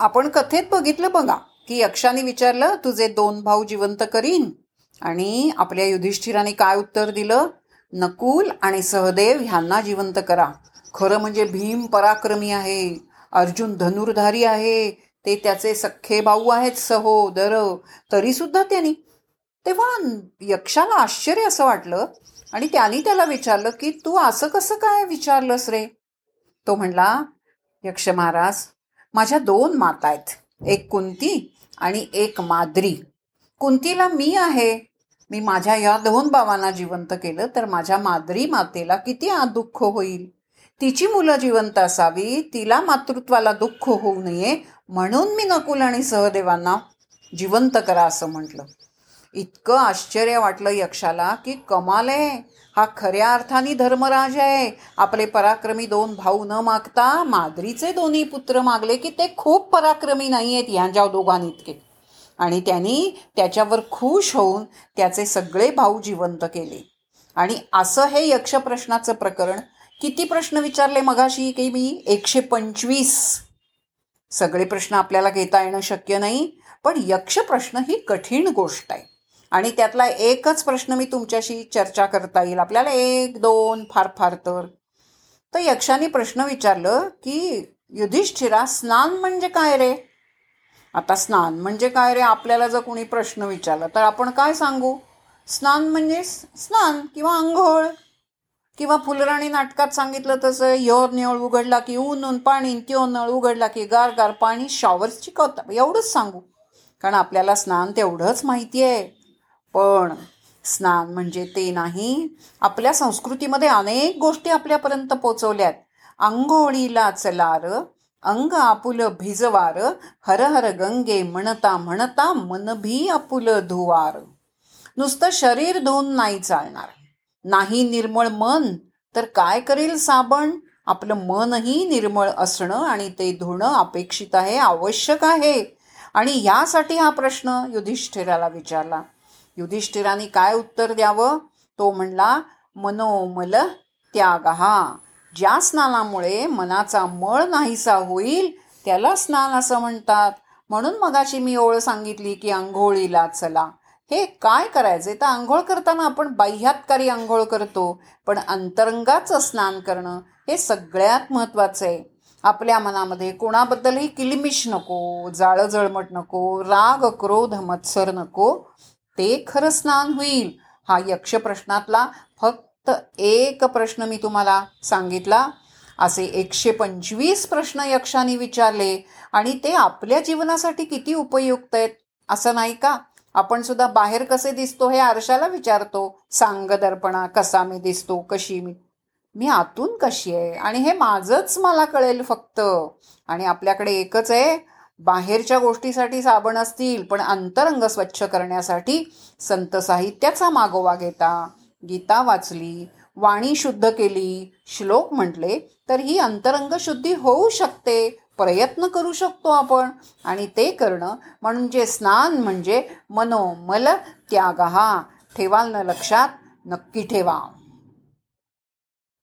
आपण कथेत बघितलं बघा की यक्षाने विचारलं तुझे दोन भाऊ जिवंत करीन? आणि आपल्या युधिष्ठिराने काय उत्तर दिलं? नकुल आणि सहदेव ह्यांना जिवंत करा. खरं म्हणजे भीम पराक्रमी आहे. अर्जुन धनुर्धारी आहे. ते त्याचे सख्खे भाऊ आहेत सहोदर. तरी सुद्धा त्यांनी तेव्हा यक्षाला आश्चर्य असं वाटलं आणि त्यांनी त्याला विचारलं की तू असं कसं काय विचारलंस रे? तो म्हणला यक्ष महाराज माझ्या दोन माता आहेत. एक कुंती आणि एक माद्री. कुंतीला मी आहे. मी माझ्या या दोन भावांना जिवंत केलं तर माझ्या माद्री मातेला किती आ दुःख होईल? तिची मुलं जिवंत असावी तिला मातृत्वाला दुःख होऊ नये म्हणून मी नकुल आणि सहदेवांना जिवंत करा असं म्हटलं. इतकं आश्चर्य वाटलं यक्षाला की कमाल आहे. हा खऱ्या अर्थाने धर्मराज आहे. आपले पराक्रमी दोन भाऊ न मागता माद्रीचे दोन्ही पुत्र मागले की ते खूप पराक्रमी नाही आहेत ह्यांच्या दोघांइतके आणि त्यांनी त्याच्यावर खुश होऊन त्याचे सगळे भाऊ जिवंत केले. आणि असं हे यक्ष प्रश्नाचं प्रकरण किती प्रश्न विचारले मगाशी की मी? एकशे पंचवीस. सगळे प्रश्न आपल्याला घेता येणं शक्य नाही पण यक्ष प्रश्न ही कठीण गोष्ट आहे. आणि त्यातला एकच प्रश्न मी तुमच्याशी चर्चा करता येईल. आपल्याला एक दोन फार फार तर. तर यक्षाने प्रश्न विचारलं की युधिष्ठिरा स्नान म्हणजे काय रे? आता स्नान म्हणजे काय रे? आपल्याला जर कोणी प्रश्न विचारला तर आपण काय सांगू? स्नान म्हणजे स्नान किंवा आंघोळ. किंवा फुलराणी नाटकात सांगितलं तसं यो नळ उघडला की ऊन ऊन पाणी त्यो नळ उघडला की गार गार पाणी शॉवर्स चिकवता एवढंच सांगू. कारण आपल्याला स्नान तेवढंच माहिती आहे. पण स्नान म्हणजे ते नाही. आपल्या संस्कृतीमध्ये अनेक गोष्टी आपल्यापर्यंत पोचवल्यात. अंगोळीला चलार अंग आपुल भिजवार हर हर गंगे म्हणता म्हणता मन भी आपुल धुवार. नुसतं शरीर धुवून नाही चालणार. नाही निर्मळ मन तर काय करेल साबण? आपलं मनही निर्मळ असणं आणि ते धुणं अपेक्षित आहे आवश्यक आहे. आणि ह्यासाठी हा प्रश्न युधिष्ठिराला विचारला. युधिष्ठिराने काय उत्तर द्यावं? तो म्हणला मनोमल त्याग. हा ज्या स्नानामुळे मनाचा मळ नाहीसा होईल त्याला स्नान असं म्हणतात. म्हणून मगाशी मी ओळ सांगितली की आंघोळीला चला. हे काय करायचे? तर आंघोळ करताना आपण बाह्यातकारी आंघोळ करतो पण अंतरंगाचं स्नान करणं हे सगळ्यात महत्त्वाचं आहे. आपल्या मनामध्ये कोणाबद्दलही किलमिश नको जाळजळमट नको राग क्रोध मत्सर नको. ते खरं स्नान होईल. हा यक्ष प्रश्नातला फक्त एक प्रश्न मी तुम्हाला सांगितला. असे एकशे पंचवीस प्रश्न यक्षाने विचारले आणि ते आपल्या जीवनासाठी किती उपयुक्त आहेत असं नाही का? आपण सुद्धा बाहेर कसे दिसतो हे आरशाला विचारतो. सांग दर्पणा कसा मी दिसतो कशी मी? मी आतून कशी आहे? आणि हे माझंच मला कळेल फक्त. आणि आपल्याकडे एकच आहे. बाहेरच्या गोष्टीसाठी साबण असतील पण अंतरंग स्वच्छ करण्यासाठी संत साहित्याचा मागोवा घेता. गीता वाचली वाणी शुद्ध केली श्लोक म्हटले तर ही अंतरंग शुद्धी होऊ शकते प्रयत्न करू शकतो आपण. आणि ते करणं म्हणजे स्नान म्हणजे मनोमल त्याग. हा ठेवाल न लक्षात? नक्की ठेवा.